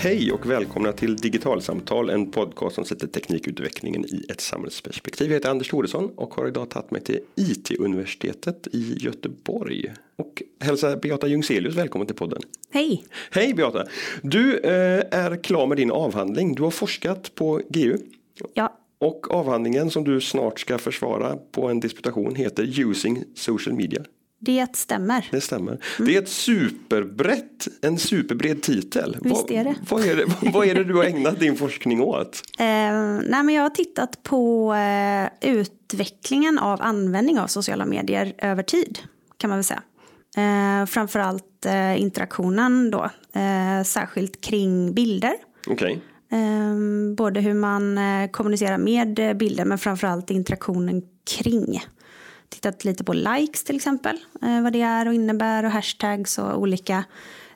Hej och välkomna till Digitalsamtal, en podcast som sätter teknikutvecklingen i ett samhällsperspektiv. Jag heter Anders Thoresson och har idag tagit mig till IT-universitetet i Göteborg. Och hälsar Beata Jungselius välkommen till podden. Hej! Hej Beata! Du eh, är klar med din avhandling. Du har forskat på GU. Ja. Och avhandlingen som du snart ska försvara på en disputation heter Using Social Media. Det stämmer. Det stämmer. Mm. Det är ett superbrett, en superbred titel. Visst är det. Vad, vad, är det vad är det du har ägnat din forskning åt? Eh, nej men jag har tittat på eh, utvecklingen av användning av sociala medier över tid. Kan man väl säga. Eh, framförallt eh, interaktionen då. Eh, särskilt kring bilder. Okay. Eh, både hur man eh, kommunicerar med bilder men framförallt interaktionen kring tittat lite på likes till exempel, eh, vad det är och innebär och hashtags och olika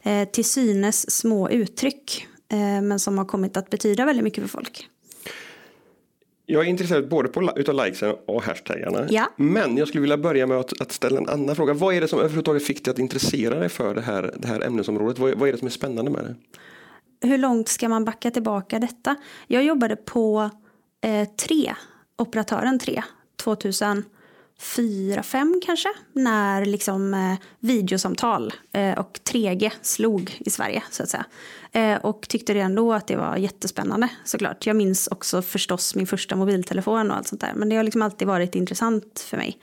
eh, till synes små uttryck eh, men som har kommit att betyda väldigt mycket för folk. Jag är intresserad både på, utav likesen och hashtaggarna. Ja. Men jag skulle vilja börja med att, att, ställa en annan fråga. Vad är det som överhuvudtaget fick dig att intressera dig för det här, det här ämnesområdet? Vad, vad är det som är spännande med det? Hur långt ska man backa tillbaka detta? Jag jobbade på eh, tre, operatören 3, 2000 fyra, fem kanske, när liksom eh, videosamtal eh, och 3G slog i Sverige så att säga. Eh, och tyckte redan då att det var jättespännande såklart. Jag minns också förstås min första mobiltelefon och allt sånt där. Men det har liksom alltid varit intressant för mig.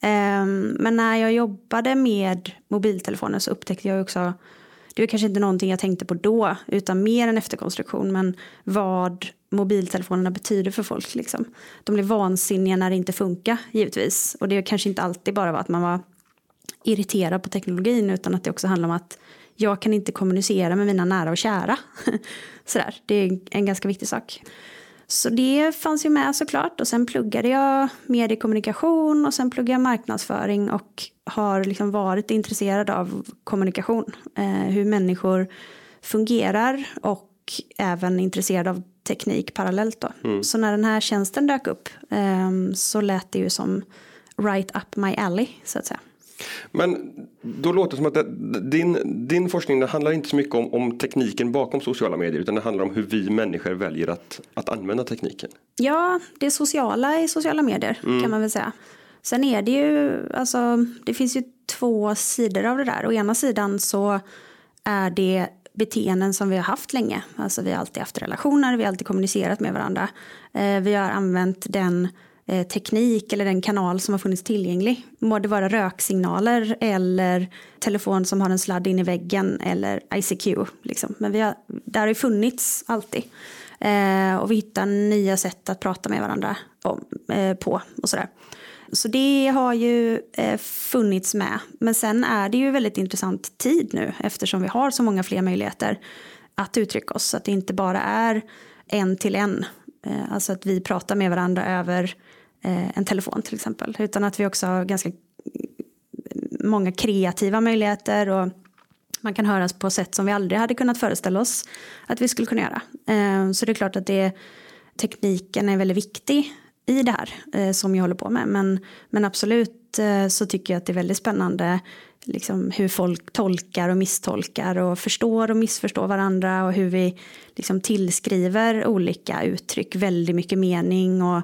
Eh, men när jag jobbade med mobiltelefonen så upptäckte jag också det var kanske inte någonting jag tänkte på då, utan mer en efterkonstruktion. Men vad mobiltelefonerna betyder för folk. Liksom. De blir vansinniga när det inte funkar, givetvis. Och det kanske inte alltid bara var att man var irriterad på teknologin, utan att det också handlar om att jag kan inte kommunicera med mina nära och kära. Sådär, det är en ganska viktig sak. Så det fanns ju med såklart och sen pluggade jag mediekommunikation och sen pluggade jag marknadsföring och har liksom varit intresserad av kommunikation. Eh, hur människor fungerar och även intresserad av teknik parallellt då. Mm. Så när den här tjänsten dök upp eh, så lät det ju som right up my alley så att säga. Men då låter det som att det, din, din forskning handlar inte så mycket om, om, tekniken bakom sociala medier utan det handlar om hur vi människor väljer att, att använda tekniken. Ja, det sociala i sociala medier mm. kan man väl säga. Sen är det ju, alltså det finns ju två sidor av det där. Å ena sidan så är det beteenden som vi har haft länge. Alltså vi har alltid haft relationer, vi har alltid kommunicerat med varandra. Eh, vi har använt den eh, teknik eller den kanal som har funnits tillgänglig. Må det vara röksignaler eller telefon som har en sladd in i väggen eller ICQ. Liksom. Men vi har, där har ju funnits alltid. Eh, och vi hittar nya sätt att prata med varandra om, eh, på och sådär. Så det har ju eh, funnits med. Men sen är det ju väldigt intressant tid nu eftersom vi har så många fler möjligheter att uttrycka oss. Så att det inte bara är en till en. Eh, alltså att vi pratar med varandra över eh, en telefon till exempel. Utan att vi också har ganska mm, många kreativa möjligheter och man kan höras på sätt som vi aldrig hade kunnat föreställa oss att vi skulle kunna göra. Eh, så det är klart att det, tekniken är väldigt viktig i det här eh, som jag håller på med. Men, men absolut eh, så tycker jag att det är väldigt spännande liksom, hur folk tolkar och misstolkar och förstår och missförstår varandra och hur vi liksom, tillskriver olika uttryck väldigt mycket mening och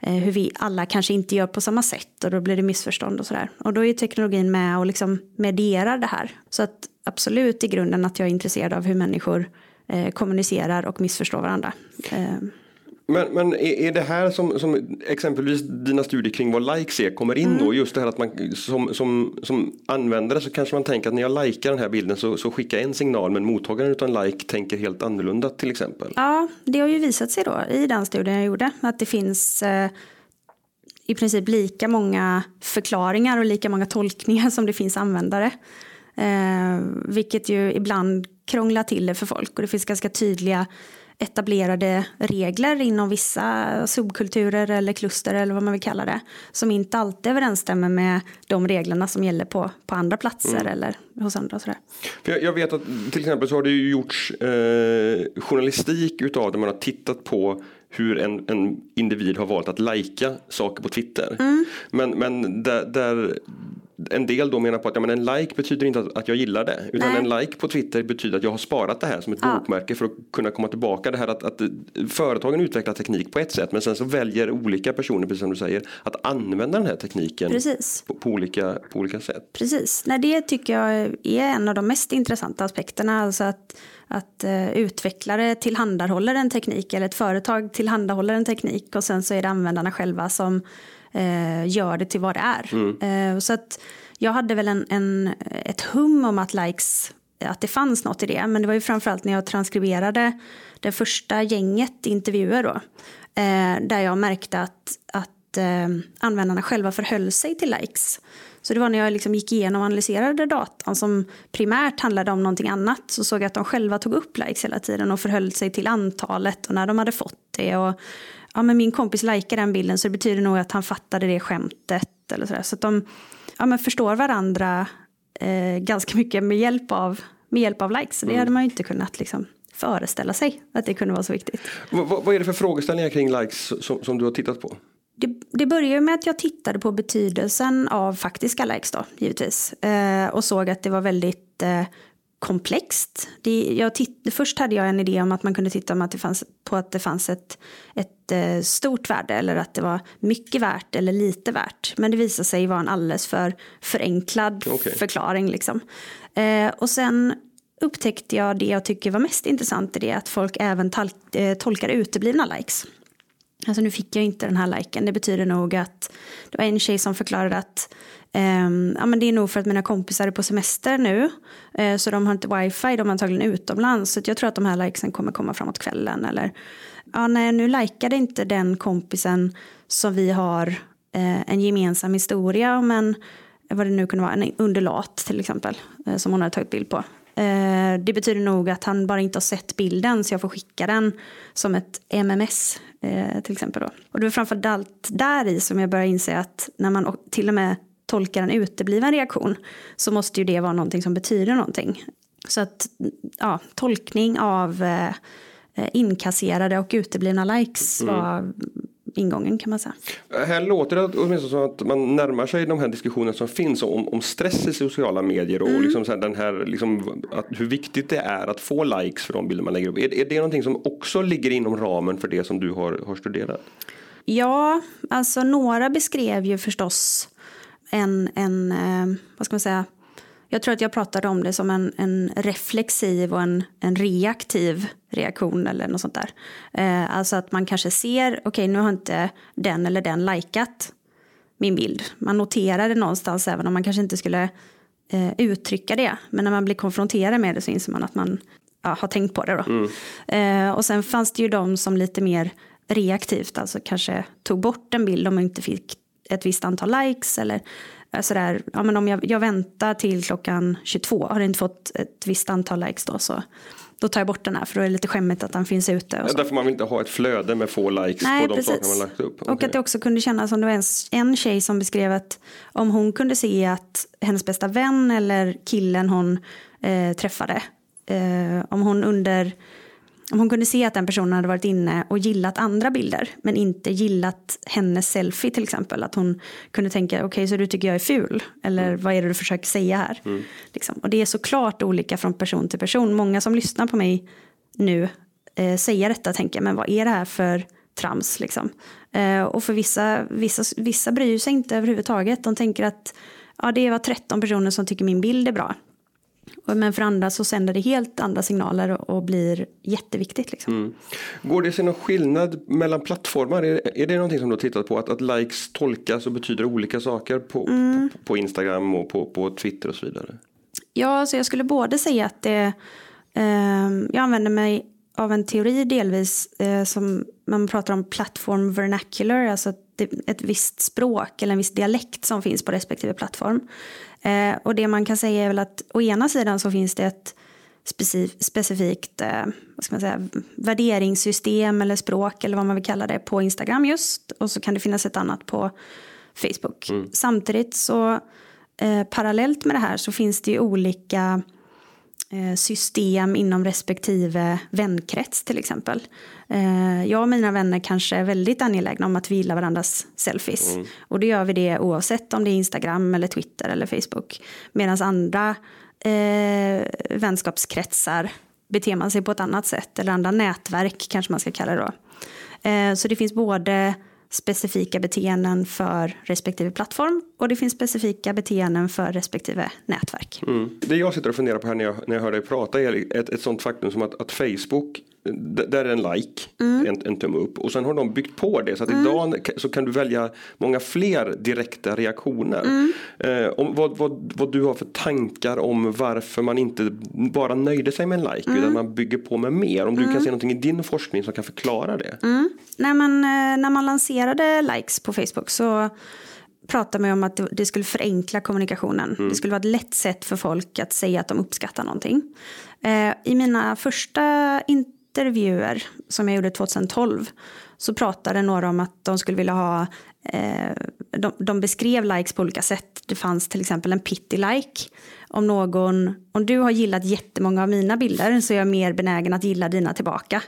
eh, hur vi alla kanske inte gör på samma sätt och då blir det missförstånd och sådär. Och då är teknologin med och liksom medierar det här. Så att absolut i grunden att jag är intresserad av hur människor eh, kommunicerar och missförstår varandra. Eh, men, men är, det här som, som exempelvis dina studier kring vad likes är kommer in mm. då? Just det här att man som, som, som användare så kanske man tänker att när jag likar den här bilden så, så skickar jag en signal men mottagaren utan like tänker helt annorlunda till exempel. Ja, det har ju visat sig då i den studien jag gjorde att det finns eh, i princip lika många förklaringar och lika många tolkningar som det finns användare. Eh, vilket ju ibland krånglar till det för folk och det finns ganska tydliga etablerade regler inom vissa subkulturer eller kluster eller vad man vill kalla det. Som inte alltid överensstämmer med de reglerna som gäller på, på andra platser mm. eller hos andra. Och sådär. För jag, jag, vet att till exempel så har det ju gjorts eh, journalistik utav där man har tittat på hur en, en individ har valt att lajka saker på Twitter. Mm. Men, men där, där en del då menar på att ja, men en like betyder inte att, att jag gillar det. Utan Nej. en like på Twitter betyder att jag har sparat det här som ett Ja. bokmärke för att kunna komma tillbaka. Det här att, att företagen utvecklar teknik på ett sätt men sen så väljer olika personer, precis som du säger, att använda den här tekniken på, på, olika, på olika sätt. Precis, Nej, det tycker jag är en av de mest intressanta aspekterna. Alltså att, att eh, utvecklare tillhandahåller en teknik eller ett företag tillhandahåller en teknik och sen så är det användarna själva som eh, gör det till vad det är. Eh, så att jag hade väl en, en, ett hum om att likes att det fanns något i det. Men det var ju framförallt när jag transkriberade det första gänget intervjuer då. Eh, där jag märkte att, att eh, användarna själva förhöll sig till likes. Så det var när jag liksom gick igenom och analyserade datan som primärt handlade om någonting annat. Så såg jag att de själva tog upp likes hela tiden och förhöll sig till antalet och när de hade fått det. Och, ja, men min kompis likade den bilden så det betyder nog att han fattade det skämtet. Eller så där. så att de ja, men förstår varandra eh, ganska mycket med hjälp av, med hjälp av likes. Så det hade man ju inte kunnat liksom, föreställa sig att det kunde vara så viktigt. Vad, vad vad är det för frågeställningar kring likes som, som du har tittat på? Det, det började med att jag tittade på betydelsen av faktiska likes då, givetvis. Eh, och såg att det var väldigt eh, komplext. Det, titt, först hade jag en idé om att man kunde titta om att det fanns, på att det fanns ett, ett eh, stort värde eller att det var mycket värt eller lite värt. Men det visade sig vara en alldeles för förenklad Okej. förklaring. Liksom. Eh, och sen upptäckte jag det jag tycker var mest intressant i det, att folk även tal- eh, tolkar uteblivna likes. Alltså nu fick jag inte den här liken. Det betyder nog att det var en tjej som förklarade att ehm, ja, men det är nog för att mina kompisar är på semester nu. Eh, så de har inte wifi, de är antagligen utomlands. Så att jag tror att de här likesen kommer komma framåt kvällen. Eller ja, nej, nu likade inte den kompisen som vi har eh, en gemensam historia om vad det nu kunde vara, en underlat till exempel. Eh, som hon hade tagit bild på. Eh, det betyder nog att han bara inte har sett bilden så jag får skicka den som ett MMS eh, till exempel. Då. Och det var framför allt där i som jag började inse att när man till och med tolkar en utebliven reaktion så måste ju det vara någonting som betyder någonting. Så att ja, tolkning av eh, inkasserade och uteblivna likes var ingången kan man säga. Här låter det åtminstone som att man närmar sig de här diskussionerna som finns om, om stress i sociala medier och Mm. liksom så här den här, liksom, att hur viktigt det är att få likes för de bilder man lägger upp. Är, är det någonting som också ligger inom ramen för det som du har, har studerat? Ja, alltså några beskrev ju förstås en, en eh, vad ska man säga, jag tror att jag pratade om det som en, en reflexiv och en, en reaktiv reaktion eller något sånt där. Eh, alltså att man kanske ser, okej nu har inte den eller den likat min bild. Man noterar det någonstans även om man kanske inte skulle eh, uttrycka det. Men när man blir konfronterad med det så inser man att man ja, har tänkt på det. Då. Eh, och sen fanns det ju de som lite mer reaktivt, alltså kanske tog bort en bild om man inte fick ett visst antal likes eller eh, sådär, ja men om jag, jag väntar till klockan 22, har inte fått ett visst antal likes då så då tar jag bort den här för då är det lite skämmigt att den finns ute. Och så. Därför man vill inte ha ett flöde med få likes Nej, på de precis. sakerna man lagt upp. Och Okej. att det också kunde kännas som det var en, en tjej som beskrev att om hon kunde se att hennes bästa vän eller killen hon eh, träffade, eh, om hon under om hon kunde se att den personen hade varit inne och gillat andra bilder men inte gillat hennes selfie till exempel. Att hon kunde tänka okej så du tycker jag är ful eller vad är det du försöker säga här. Liksom. Och det är såklart olika från person till person. Många som lyssnar på mig nu eh, säger detta tänker men vad är det här för trams liksom. Eh, och för vissa, vissa, vissa bryr sig inte överhuvudtaget. De tänker att ja, det var 13 personer som tycker min bild är bra. Men för andra så sänder det helt andra signaler och, blir jätteviktigt. Liksom. Går det att se någon skillnad mellan plattformar? Är, är det någonting som du har tittat på? Att, att likes tolkas och betyder olika saker på, Mm. på, på Instagram och på, på Twitter och så vidare? Ja, så jag skulle både säga att det, ehm, jag använder mig av en teori delvis eh, som man pratar om platform vernacular, alltså det, ett visst språk eller en viss dialekt som finns på respektive plattform. Eh, och det man kan säga är väl att å ena sidan så finns det ett specif- specifikt eh, vad ska man säga, värderingssystem eller språk eller vad man vill kalla det på Instagram just och så kan det finnas ett annat på Facebook. Samtidigt så eh, parallellt med det här så finns det ju olika system inom respektive vänkrets till exempel. Eh, jag och mina vänner kanske är väldigt angelägna om att vi gillar varandras selfies. Mm. Och då gör vi det oavsett om det är Instagram eller Twitter eller Facebook. Medan andra eh, vänskapskretsar beter man sig på ett annat sätt. Eller andra nätverk kanske man ska kalla det då. Eh, så det finns både specifika beteenden för respektive plattform och det finns specifika beteenden för respektive nätverk. Mm. Det jag sitter och funderar på här när jag, när jag hör dig prata är ett, ett sånt faktum som att, att Facebook där är en like, mm. en, en tumme upp och sen har de byggt på det så att mm. idag så kan du välja många fler direkta reaktioner. Mm. Eh, om vad, vad, vad du har för tankar om varför man inte bara nöjde sig med en like utan man bygger på med mer. Om du kan se någonting i din forskning som kan förklara det. Nej, men, eh, när man lanserade likes på Facebook så pratade man om att det skulle förenkla kommunikationen. Mm. Det skulle vara ett lätt sätt för folk att säga att de uppskattar någonting. Eh, I mina första intervjuer som jag gjorde 2012 så pratade några om att de skulle vilja ha eh, de, de, beskrev likes på olika sätt. Det fanns till exempel en pity like. Om någon, om du har gillat jättemånga av mina bilder så är jag mer benägen att gilla dina tillbaka.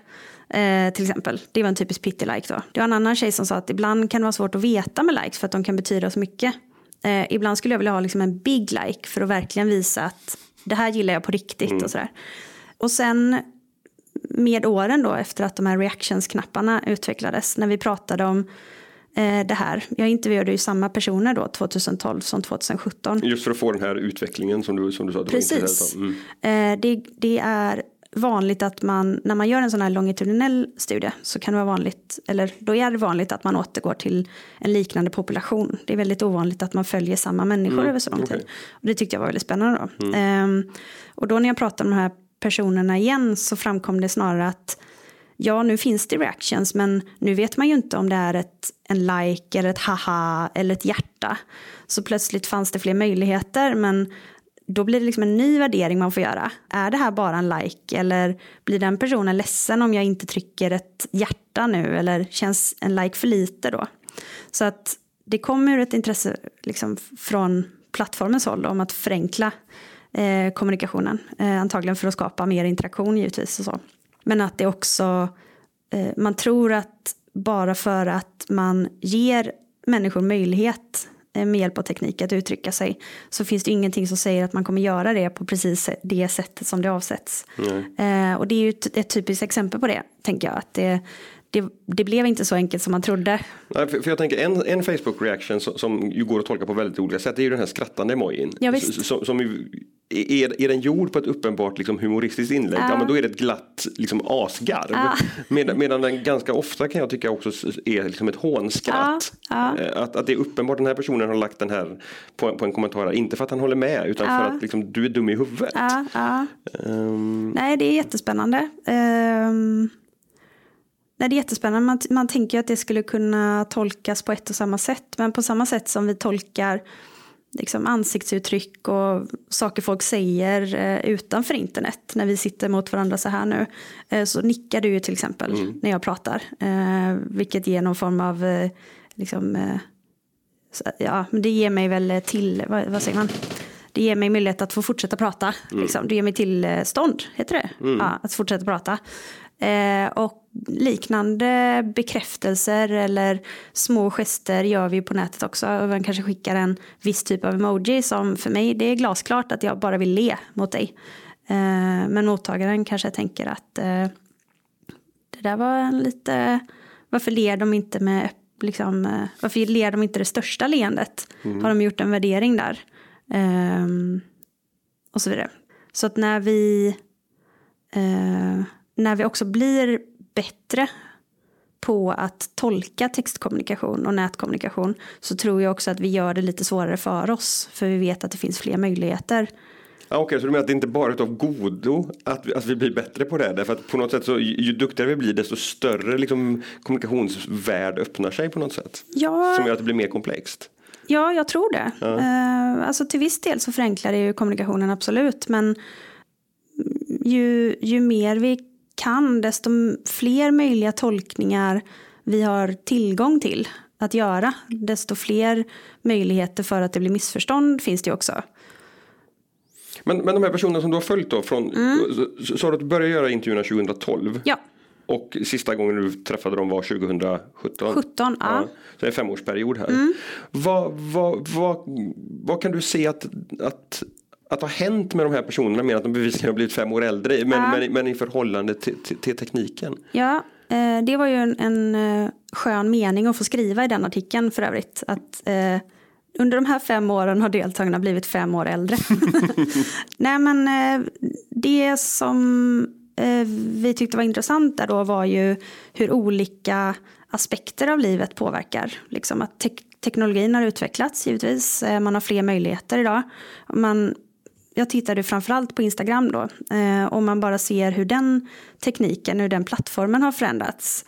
Eh, till exempel. Det var en typisk pity like då. Det var en annan tjej som sa att ibland kan det vara svårt att veta med likes för att de kan betyda så mycket. Eh, ibland skulle jag vilja ha liksom en big like för att verkligen visa att det här gillar jag på riktigt mm. och sådär. Och sen med åren då efter att de här reactions-knapparna utvecklades när vi pratade om eh, det här. Jag intervjuade ju samma personer då 2012 som 2017. Just för att få den här utvecklingen som du, som du sa. Precis. Mm. Eh, det, det är vanligt att man, när man gör en sån här longitudinell studie så kan det vara vanligt, eller då är det vanligt att man återgår till en liknande population. Det är väldigt ovanligt att man följer samma människor mm. över så lång okay. tid. Och det tyckte jag var väldigt spännande då. Mm. Um, och då när jag pratade med de här personerna igen så framkom det snarare att ja, nu finns det reactions, men nu vet man ju inte om det är ett, en like eller ett haha eller ett hjärta. Så plötsligt fanns det fler möjligheter, men då blir det liksom en ny värdering man får göra. Är det här bara en like eller blir den personen ledsen om jag inte trycker ett hjärta nu eller känns en like för lite då? Så att det kommer ur ett intresse liksom från plattformens håll om att förenkla eh, kommunikationen. Eh, antagligen för att skapa mer interaktion givetvis och så. Men att det också, eh, man tror att bara för att man ger människor möjlighet eh, med hjälp av teknik att uttrycka sig så finns det ingenting som säger att man kommer göra det på precis det sättet som det avsätts. Mm. och det är ju ett, ett typiskt exempel på det, tänker jag. Att det, det, det, blev inte så enkelt som man trodde. Nej, för, för jag tänker en, en Facebook reaction som, som, ju går att tolka på väldigt olika sätt är ju den här skrattande emojin. Ja, som, som ju, är, är den gjord på ett uppenbart liksom, humoristiskt inlägg, ja. ja. men då är det ett glatt liksom, asgarv. Ja. Med, medan den ganska ofta kan jag tycka också är liksom ett hånskratt. Ja. Eh, att, att det är uppenbart den här personen har lagt den här på, på en kommentar, inte för att han håller med utan för att liksom, du är dum i huvudet. Um... Nej, det är jättespännande. Um... Nej, det är jättespännande. Man, man tänker att det skulle kunna tolkas på ett och samma sätt. Men på samma sätt som vi tolkar liksom ansiktsuttryck och saker folk säger eh, utanför internet när vi sitter mot varandra så här nu. Eh, så nickar du ju till exempel mm. när jag pratar. Eh, vilket ger någon form av, liksom, ja, det ger mig väl till, vad, vad, säger man? Det ger mig möjlighet att få fortsätta prata. Mm. Liksom. Det ger mig tillstånd, heter det? Mm. Ja, att fortsätta prata. Eh, och liknande bekräftelser eller små gester gör vi på nätet också. Man kanske skickar en viss typ av emoji som för mig det är glasklart att jag bara vill le mot dig. Eh, men mottagaren kanske tänker att eh, det där var en lite, varför ler de inte med liksom, eh, varför ler de inte det största leendet? Mm. Har de gjort en värdering där? Um, och så vidare. Så att när vi uh, när vi också blir bättre på att tolka textkommunikation och nätkommunikation så tror jag också att vi gör det lite svårare för oss för vi vet att det finns fler möjligheter. Ja, Okej, okay, så du menar att det inte bara är av godo att, att vi blir bättre på det? Därför att på något sätt så ju duktigare vi blir desto större liksom, kommunikationsvärld öppnar sig på något sätt? Ja. Som gör att det blir mer komplext? Ja, jag tror det. Ja. Uh, alltså till viss del så förenklar det ju kommunikationen absolut men ju, ju mer vi kan, desto fler möjliga tolkningar vi har tillgång till att göra, desto fler möjligheter för att det blir missförstånd finns det också. Men, men de här personerna som du har följt då, från, Mm. har du att du började göra intervjuerna 2012 Ja, och sista gången du träffade dem var 2017? 17, ja. Mm. Så det är en femårsperiod här. Vad, vad, vad, vad kan du se att, att, att har hänt med de här personerna mer att de bevisligen har blivit fem år äldre men, Ja. men, men i förhållande till, till, till tekniken? Ja, eh, det var ju en, en eh, skön mening att få skriva i den artikeln för övrigt. Att eh, under de här fem åren har deltagarna blivit fem år äldre. Nej men eh, det som eh, vi tyckte var intressant där då var ju hur olika aspekter av livet påverkar. Liksom att tek- teknologin har utvecklats givetvis. Eh, man har fler möjligheter idag. Man, jag tittade framförallt på Instagram då. Eh, och man bara ser hur den tekniken, hur den plattformen har förändrats.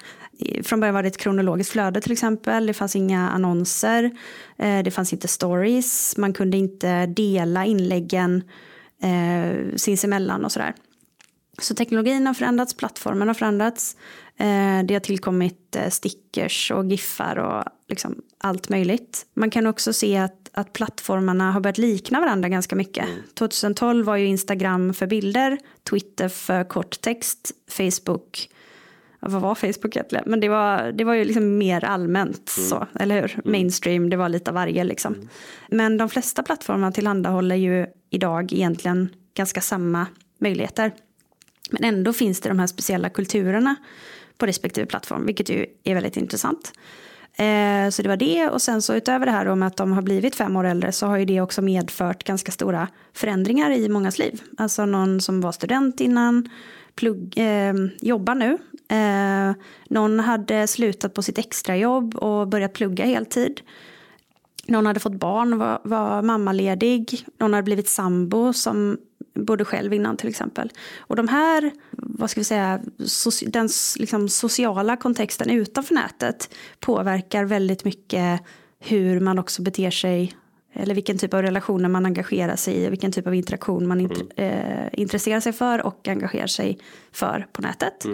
Från början var det ett kronologiskt flöde till exempel. Det fanns inga annonser. Eh, det fanns inte stories. Man kunde inte dela inläggen eh, sinsemellan och sådär. Så teknologin har förändrats, plattformen har förändrats. Eh, det har tillkommit eh, stickers och giffar och liksom allt möjligt. Man kan också se att, att plattformarna har börjat likna varandra ganska mycket. 2012 var ju Instagram för bilder, Twitter för korttext, Facebook Ja, vad var Facebook egentligen? Men det var, det var ju liksom mer allmänt så, eller hur? Mainstream, det var lite av varje liksom. Men de flesta plattformar tillhandahåller ju idag egentligen ganska samma möjligheter. Men ändå finns det de här speciella kulturerna på respektive plattform, vilket ju är väldigt intressant. Eh, så det var det och sen så utöver det här om att de har blivit fem år äldre så har ju det också medfört ganska stora förändringar i mångas liv. Alltså någon som var student innan, plugg, eh, jobbar nu. Eh, någon hade slutat på sitt extrajobb och börjat plugga heltid. Någon hade fått barn, var, var mammaledig. Någon hade blivit sambo som bodde själv innan till exempel. Och de här, vad ska vi säga, soci, den liksom, sociala kontexten utanför nätet påverkar väldigt mycket hur man också beter sig eller vilken typ av relationer man engagerar sig i och vilken typ av interaktion man int- eh, intresserar sig för och engagerar sig för på nätet.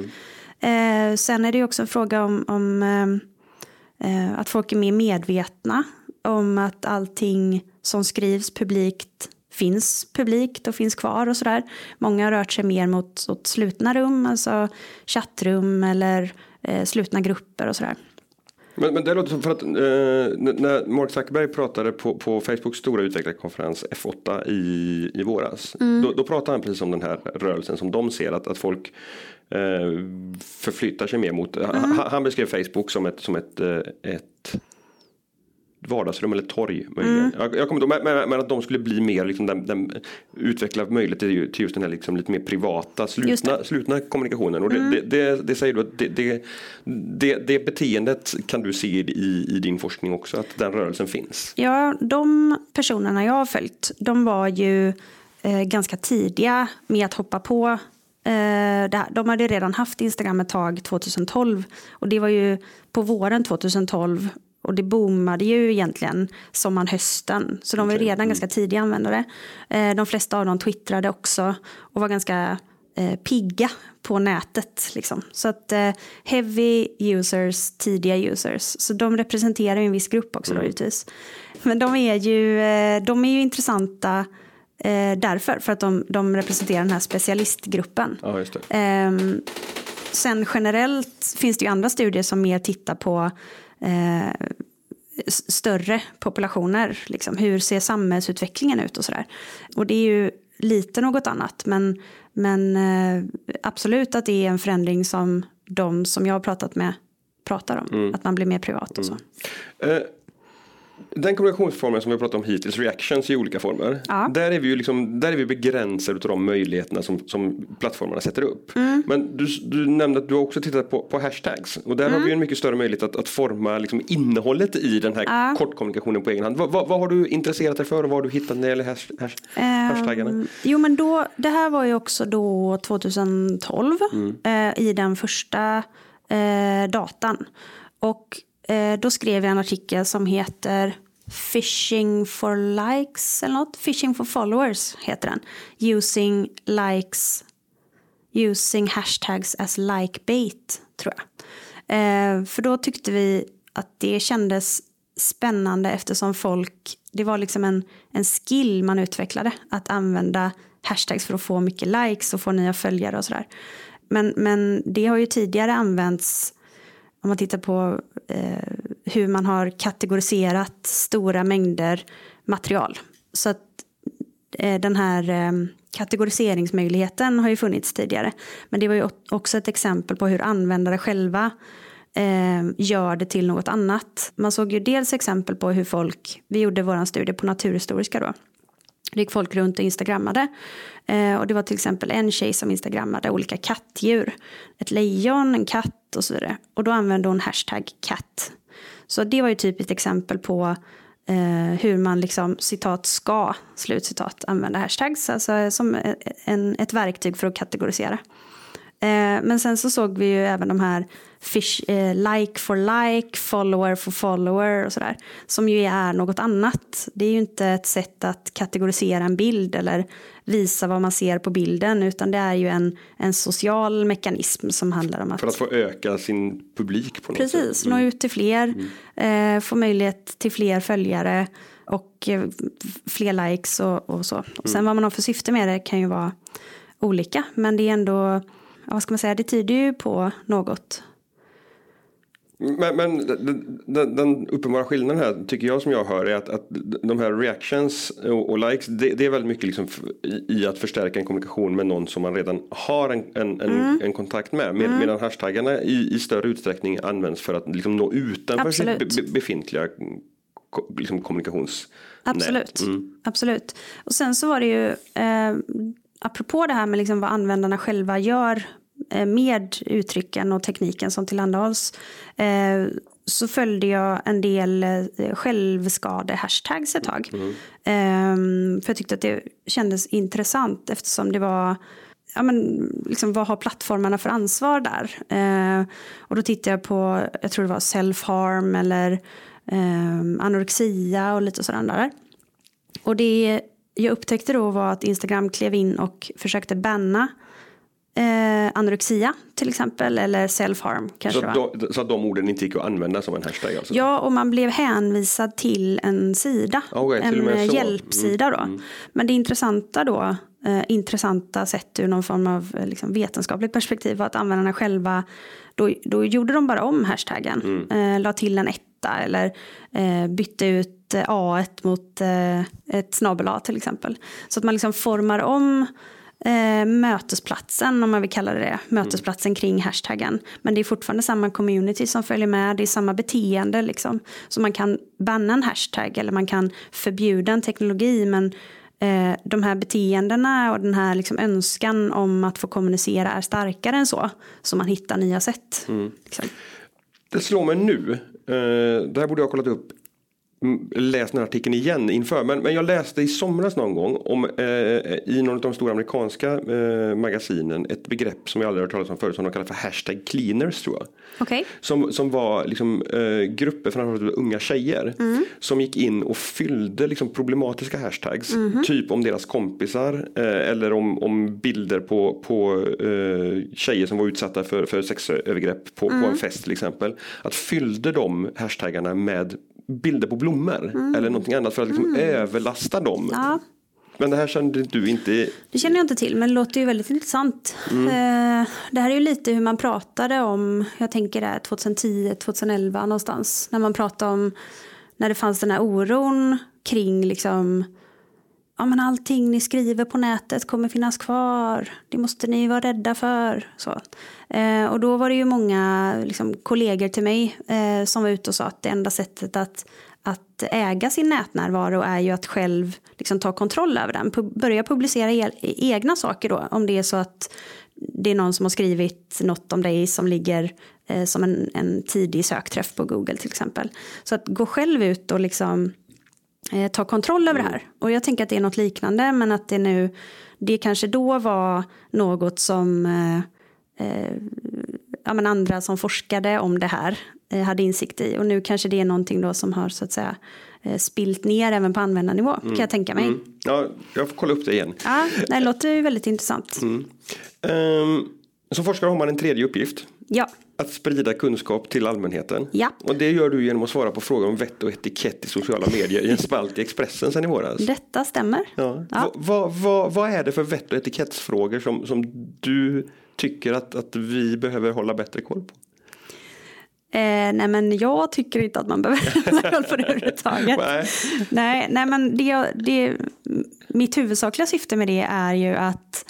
Eh, sen är det ju också en fråga om, om eh, eh, att folk är mer medvetna om att allting som skrivs publikt finns publikt och finns kvar och sådär. Många har rört sig mer mot, mot slutna rum, alltså chattrum eller eh, slutna grupper och sådär. Men, men det låter som för att eh, när Mark Zuckerberg pratade på, på Facebooks stora utvecklarkonferens F8 i, i våras. Då, då pratade han precis om den här rörelsen som de ser att, att folk eh, förflyttar sig mer mot. Han, han beskrev Facebook som ett, som ett, eh, ett vardagsrum eller torg möjligen. Jag, jag kommer inte men, men, att de skulle bli mer liksom den, den utveckla möjlighet till, till just den här liksom lite mer privata slutna, slutna kommunikationen. Och det, det, det, det säger du att det, det, det, det beteendet kan du se i, i din forskning också att den rörelsen finns. Ja, de personerna jag har följt, de var ju eh, ganska tidiga med att hoppa på eh. De hade redan haft Instagram ett tag 2012 och det var ju på våren 2012 och det boomade ju egentligen sommaren hösten. Så de var ju redan ganska tidiga användare. Eh, de flesta av dem twittrade också och var ganska eh, pigga på nätet. Liksom. Så att eh, heavy users, tidiga users. Så de representerar ju en viss grupp också då givetvis. Men de är ju, eh, de är ju intressanta eh, därför, för att de, de representerar den här specialistgruppen. Ja. Ehm, sen generellt finns det ju andra studier som mer tittar på eh, större populationer. Liksom. Hur ser samhällsutvecklingen ut och sådär. Och det är ju lite något annat. Men, men eh, absolut att det är en förändring som de som jag har pratat med pratar om. Att man blir mer privat och så. Eh, den kommunikationsformen som vi har pratat om hittills, reactions i olika former. Ja. Där är vi ju liksom, där är vi begränsade av de möjligheterna som, som plattformarna sätter upp. Mm. Men du, du nämnde att du har också tittat på, på hashtags. Och där har Mm. vi ju en mycket större möjlighet att, att forma liksom innehållet i den här Ja. kortkommunikationen på egen hand. Vad, vad, vad har du intresserat dig för och vad har du hittat när det gäller hash, hash, hashtaggarna? Ehm, jo men då, det här var ju också då 2012 eh, i den första eh, datan. Och eh, då skrev jag en artikel som heter Fishing for likes eller något. Fishing for followers heter den. Using likes, using hashtags as like bait tror jag. Eh, för då tyckte vi att det kändes spännande eftersom folk, det var liksom en, en skill man utvecklade att använda hashtags för att få mycket likes och få nya följare och sådär. Men, men det har ju tidigare använts om man tittar på eh, hur man har kategoriserat stora mängder material. Så att eh, den här eh, kategoriseringsmöjligheten har ju funnits tidigare. Men det var ju också ett exempel på hur användare själva eh, gör det till något annat. Man såg ju dels exempel på hur folk, vi gjorde vår studie på Naturhistoriska då, det gick folk runt och instagrammade. Eh, och det var till exempel en tjej som instagrammade olika kattdjur. Ett lejon, en katt och så vidare. Och då använde hon hashtag katt. Så det var ju typ ett exempel på eh, hur man liksom citat ska, slutcitat, använda hashtags. Alltså eh, som eh, en, ett verktyg för att kategorisera. Eh, men sen så såg vi ju även de här fish, eh, like for like, follower for follower och sådär. Som ju är något annat. Det är ju inte ett sätt att kategorisera en bild eller visa vad man ser på bilden utan det är ju en, en social mekanism som handlar om att... För att få öka sin publik på något Precis, sätt. Precis, mm. nå ut till fler, mm. eh, få möjlighet till fler följare och eh, fler likes och, och så. Och sen mm. vad man har för syfte med det kan ju vara olika men det är ändå vad ska man säga, det tyder ju på något. Men, men den, den, uppenbara skillnaden här tycker jag som jag hör är att, att de här reactions och, och likes det, det, är väldigt mycket liksom i, i, att förstärka en kommunikation med någon som man redan har en, en, mm. en kontakt med. med mm. Medan hashtaggarna i, i, större utsträckning används för att liksom nå utanför Absolut. sitt be, befintliga liksom kommunikationsnät. Absolut. Mm. Absolut. Och sen så var det ju eh, apropå det här med liksom vad användarna själva gör med uttrycken och tekniken som tillhandahålls eh, så följde jag en del eh, självskade-hashtags ett tag. Mm. Ehm, för jag tyckte att det kändes intressant eftersom det var ja, men, liksom, vad har plattformarna för ansvar där? och då tittade jag på, jag tror det var self-harm eller ehm, anorexia och lite sådant där. Och det jag upptäckte då var att Instagram klev in och försökte banna eh, anorexia till exempel eller self-harm. Kanske så, då, så att de orden inte gick att använda som en hashtag? Alltså. Ja, och man blev hänvisad till en sida. Okay, en eh, hjälpsida mm. då. Mm. Men det intressanta då, eh, intressanta sett ur någon form av eh, liksom, vetenskapligt perspektiv var att användarna själva, då, då gjorde de bara om hashtaggen. Mm. Eh, la till en etta eller eh, bytte ut A1 mot eh, ett snabel A till exempel. Så att man liksom formar om eh, mötesplatsen, om man vill kalla det det, mötesplatsen mm. kring hashtaggen. Men det är fortfarande samma community som följer med, det är samma beteende liksom. Så man kan banna en hashtag eller man kan förbjuda en teknologi men eh, de här beteendena och den här liksom önskan om att få kommunicera är starkare än så. Så man hittar nya sätt. Mm. Liksom. Det slår mig nu, eh, det här borde jag ha kollat upp läst den här artikeln igen inför. Men, men jag läste i somras någon gång om eh, i någon av de stora amerikanska eh, magasinen ett begrepp som jag aldrig hört talas om förut som de kallar för hashtag cleaners tror jag. Okay. Som, som var liksom, eh, grupper, framförallt unga tjejer, mm. som gick in och fyllde liksom, problematiska hashtags. Mm. Typ om deras kompisar eh, eller om, om bilder på, på eh, tjejer som var utsatta för, för sexövergrepp på, mm. på en fest till exempel. Att fyllde de hashtaggarna med bilder på blommor mm. eller någonting annat för att liksom mm. överlasta dem. Ja. Men det här kände du inte? Det känner jag inte till men det låter ju väldigt intressant. Mm. Eh, det här är ju lite hur man pratade om, jag tänker det 2010, 2011 någonstans. När man pratade om när det fanns den här oron kring liksom ja, men allting ni skriver på nätet kommer finnas kvar. Det måste ni vara rädda för. Så. Eh, och då var det ju många liksom, kollegor till mig eh, som var ute och sa att det enda sättet att, att äga sin nätnärvaro är ju att själv liksom, ta kontroll över den. Pu börja publicera e egna saker då. Om det är så att det är någon som har skrivit något om dig som ligger eh, som en, en tidig sökträff på Google till exempel. Så att gå själv ut och liksom eh, ta kontroll över det här. Och jag tänker att det är något liknande men att det nu, det kanske då var något som eh, eh, ja, men andra som forskade om det här eh, hade insikt i. Och nu kanske det är någonting då som har så att säga eh, spilt ner även på användarnivå mm. kan jag tänka mig. Mm. Ja, jag får kolla upp det igen. Ja, det låter ju väldigt intressant. Mm. Um, som forskare har man en tredje uppgift. Ja. Att sprida kunskap till allmänheten. Ja. Och det gör du genom att svara på frågor om vett och etikett i sociala medier i en spalt i Expressen sen i våras. Detta stämmer. Ja. Ja. Vad, vad, vad är det för vett och etikettsfrågor som, som du tycker att, att vi behöver hålla bättre koll på? Eh, nej men jag tycker inte att man behöver hålla koll på det överhuvudtaget. Nej. nej, nej men det, det, mitt huvudsakliga syfte med det är ju att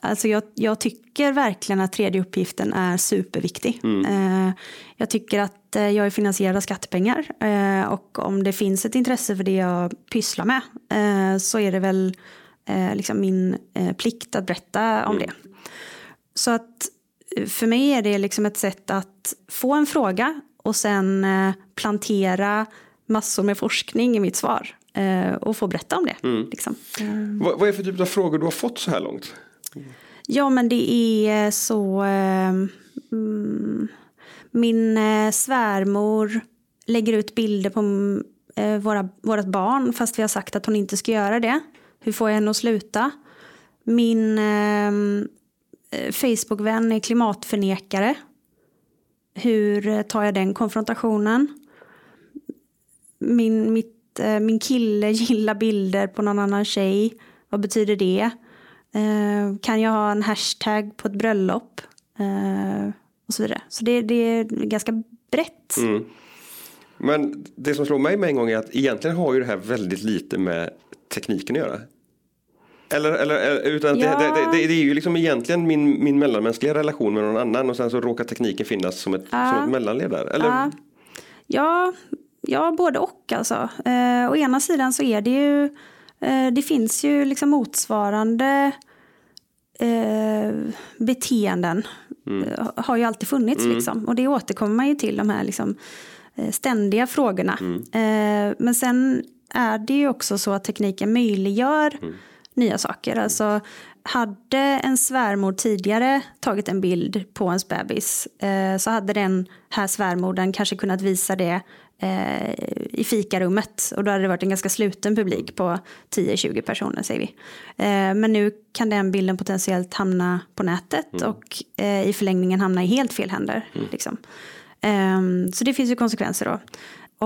Alltså jag, jag tycker verkligen att tredje uppgiften är superviktig. Eh, jag tycker att eh, jag är finansierad av skattepengar eh, och om det finns ett intresse för det jag pysslar med så är det väl liksom min plikt att berätta om det. Så att för mig är det liksom ett sätt att få en fråga och sen plantera massor med forskning i mitt svar och få berätta om det. Liksom. Eh, Vad, vad är för typ av frågor du har fått så här långt? Ja, men det är så... Eh, mm, min eh, svärmor lägger ut bilder på mm, eh, våra, vårat barn fast vi har sagt att hon inte ska göra det. Hur får jag henne att sluta? Min ehm, eh, Facebookvän är klimatförnekare. Hur tar jag den konfrontationen? Min, mitt, eh, min kille gillar bilder på någon annan tjej. Vad betyder det? Eh, kan jag ha en hashtag på ett bröllop? Eh, och så vidare. Så det, det är ganska brett. Men det som slår mig med en gång är att egentligen har ju det här väldigt lite med tekniken att göra. Eller, eller, utan Ja. det, det, det, det är ju liksom egentligen min, min mellanmänskliga relation med någon annan och sen så råkar tekniken finnas som ett, Ja. som ett mellanled där. Eller, Ja, ja, ja både och alltså. Eh, å ena sidan så är det ju, det finns ju liksom motsvarande eh, beteenden. Eh, har ju alltid funnits liksom. Och det återkommer man ju till de här liksom, eh, ständiga frågorna. Eh, men sen är det ju också så att tekniken möjliggör nya saker. Alltså, hade en svärmor tidigare tagit en bild på ens bebis eh, så hade den här svärmodern kanske kunnat visa det eh, i fikarummet och då hade det varit en ganska sluten publik på 10-20 personer säger vi. Eh, men nu kan den bilden potentiellt hamna på nätet och eh, i förlängningen hamna i helt fel händer. Liksom. Ehm, så det finns ju konsekvenser då.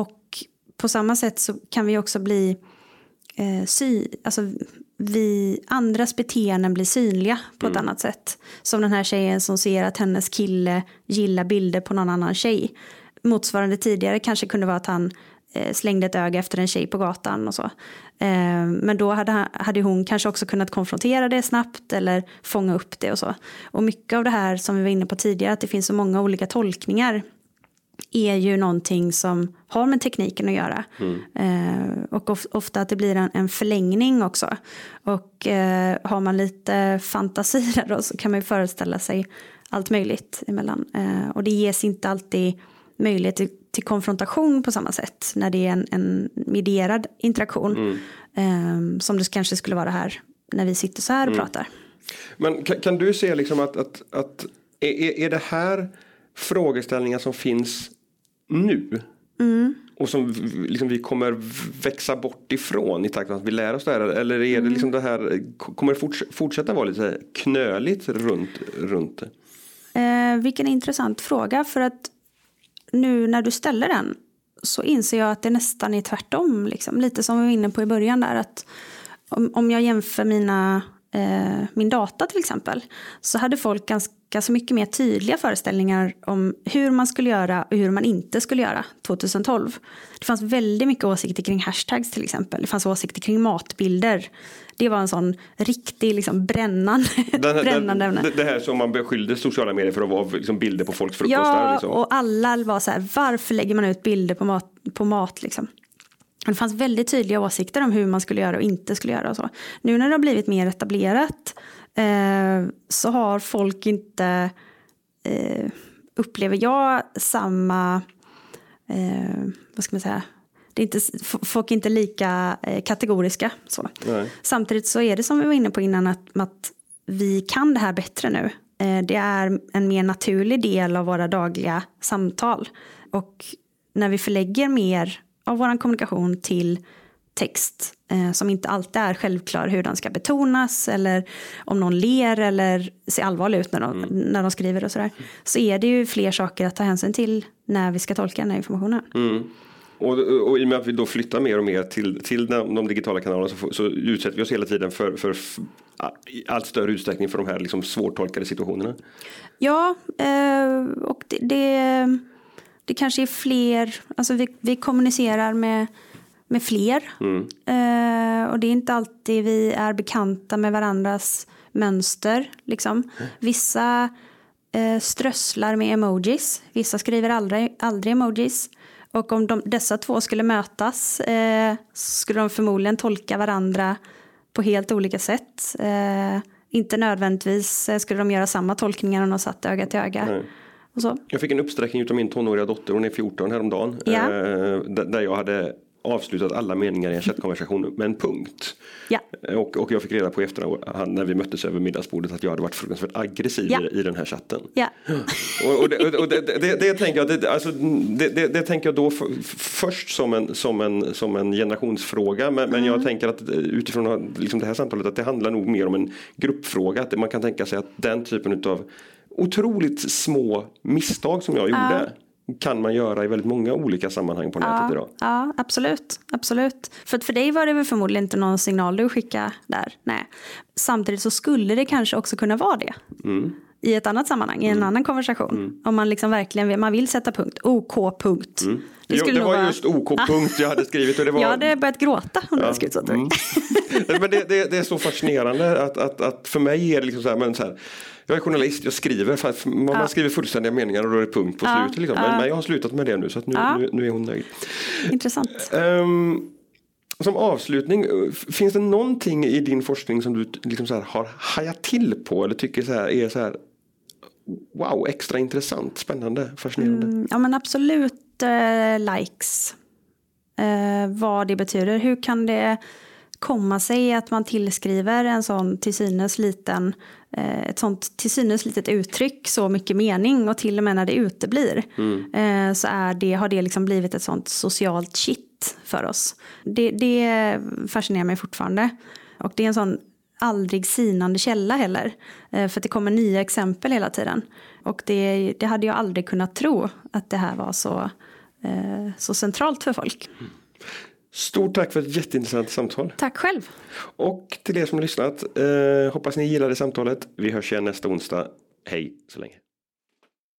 Och på samma sätt så kan vi också bli eh, sy, alltså vi, andras beteenden blir synliga på ett annat sätt. Som den här tjejen som ser att hennes kille gillar bilder på någon annan tjej. Motsvarande tidigare kanske kunde vara att han eh, slängde ett öga efter en tjej på gatan och så. Eh, men då hade, han, hade hon kanske också kunnat konfrontera det snabbt eller fånga upp det och så. Och mycket av det här som vi var inne på tidigare, att det finns så många olika tolkningar är ju någonting som har med tekniken att göra. Eh, och of, ofta att det blir en, en förlängning också. Och eh, har man lite fantasi där då så kan man ju föreställa sig allt möjligt emellan. Eh, och det ges inte alltid möjlighet till, till konfrontation på samma sätt när det är en, en medierad interaktion. Eh, som det kanske skulle vara här när vi sitter så här och pratar. Men kan, kan du se liksom att, att, att är, är- det här frågeställningar som finns nu? Och som liksom vi kommer växa bort ifrån i takt med att vi lär oss det här? Eller är det liksom det här, kommer det forts- fortsätta vara lite knöligt runt, runt det? Eh, vilken intressant fråga för att nu när du ställer den så inser jag att det nästan är tvärtom. Liksom. Lite som vi var inne på i början där att om, om jag jämför mina, eh, min data till exempel så hade folk ganska så mycket mer tydliga föreställningar om hur man skulle göra och hur man inte skulle göra 2012. Det fanns väldigt mycket åsikter kring hashtags till exempel. Det fanns åsikter kring matbilder. Det var en sån riktig liksom, brännande, Den, brännande ämne. den, det här som man beskyllde sociala medier för att vara liksom bilder på folks frukostar. Ja, liksom. och alla var så här, varför lägger man ut bilder på mat? På mat liksom? Det fanns väldigt tydliga åsikter om hur man skulle göra och inte skulle göra. Och så. Nu när det har blivit mer etablerat så har folk inte, eh, upplever jag, samma, eh, vad ska man säga, det är inte, folk är inte lika eh, kategoriska. Så. Nej. Samtidigt så är det som vi var inne på innan att, att vi kan det här bättre nu. Eh, Det är en mer naturlig del av våra dagliga samtal. Och när vi förlägger mer av vår kommunikation till text eh, som inte alltid är självklar hur den ska betonas eller om någon ler eller ser allvarlig ut när de, mm. när de skriver och sådär. Så är det ju fler saker att ta hänsyn till när vi ska tolka den här informationen. Mm. Och, och i och med att vi då flyttar mer och mer till, till de, de digitala kanalerna så, så utsätter vi oss hela tiden för, för i allt större utsträckning för de här liksom svårtolkade situationerna. Ja, eh, och det, det, det, kanske är fler, alltså vi, vi kommunicerar med, med fler. Mm. Eh, och det är inte alltid vi är bekanta med varandras mönster. Liksom. Vissa eh, strösslar med emojis, vissa skriver aldrig, aldrig emojis. Och om de, dessa två skulle mötas eh, skulle de förmodligen tolka varandra på helt olika sätt. Eh, inte nödvändigtvis eh, skulle de göra samma tolkningar om de satt öga till öga. Jag fick en uppsträckning av min tonåriga dotter, hon är 14 häromdagen. Ja. Eh, där jag hade avslutat alla meningar i en chattkonversation med en punkt. Ja. Och, och jag fick reda på i efterhand när vi möttes över middagsbordet att jag hade varit fruktansvärt aggressiv ja. i, den här chatten. Ja. Och, och, det, och det, det, det, tänker jag, det, alltså, det, det, tänker jag då för, först som en, som, en, som en generationsfråga. Men, mm. men jag tänker att utifrån liksom det här samtalet att det handlar nog mer om en gruppfråga. Att man kan tänka sig att den typen av otroligt små misstag som jag gjorde kan man göra i väldigt många olika sammanhang på nätet ja, idag. Ja, absolut. absolut. För för dig var det väl förmodligen inte någon signal du skickade där. Nej. Samtidigt så skulle det kanske också kunna vara det. Mm. I ett annat sammanhang, i en mm. annan konversation. Mm. Om man liksom verkligen vill, man vill sätta punkt, OK punkt. Mm. Det, jo, det var vara... just OK punkt jag hade skrivit. Och det var... Jag hade börjat gråta om ja. hade skrivit så. Mm. men det, det, det, är så fascinerande att, att, att för mig är det liksom så här, men så här jag är journalist, jag skriver, för man ja. skriver fullständiga meningar och då är det punkt på ja. slutet. Liksom. Men, men, jag har slutat med det nu så nu, nu, nu, är hon nöjd. Intressant. Um, som avslutning, finns det någonting i din forskning som du liksom så har hajat till på eller tycker så här, är så här wow, extra intressant, spännande, fascinerande? Mm, ja men absolut eh, likes. Eh, vad det betyder, hur kan det komma sig att man tillskriver en sån till synes liten, eh, ett sånt till synes litet uttryck så mycket mening och till och med när det uteblir mm. Eh, så är det, har det liksom blivit ett sånt socialt shit för oss. Det, det fascinerar mig fortfarande. Och det är en sån aldrig sinande källa heller. Eh, för att det kommer nya exempel hela tiden. Och det, det hade jag aldrig kunnat tro att det här var så, så centralt för folk. Stort tack för ett jätteintressant samtal. Tack själv. Och till er som har lyssnat. Eh, hoppas ni gillade samtalet. Vi hörs igen nästa onsdag. Hej så länge.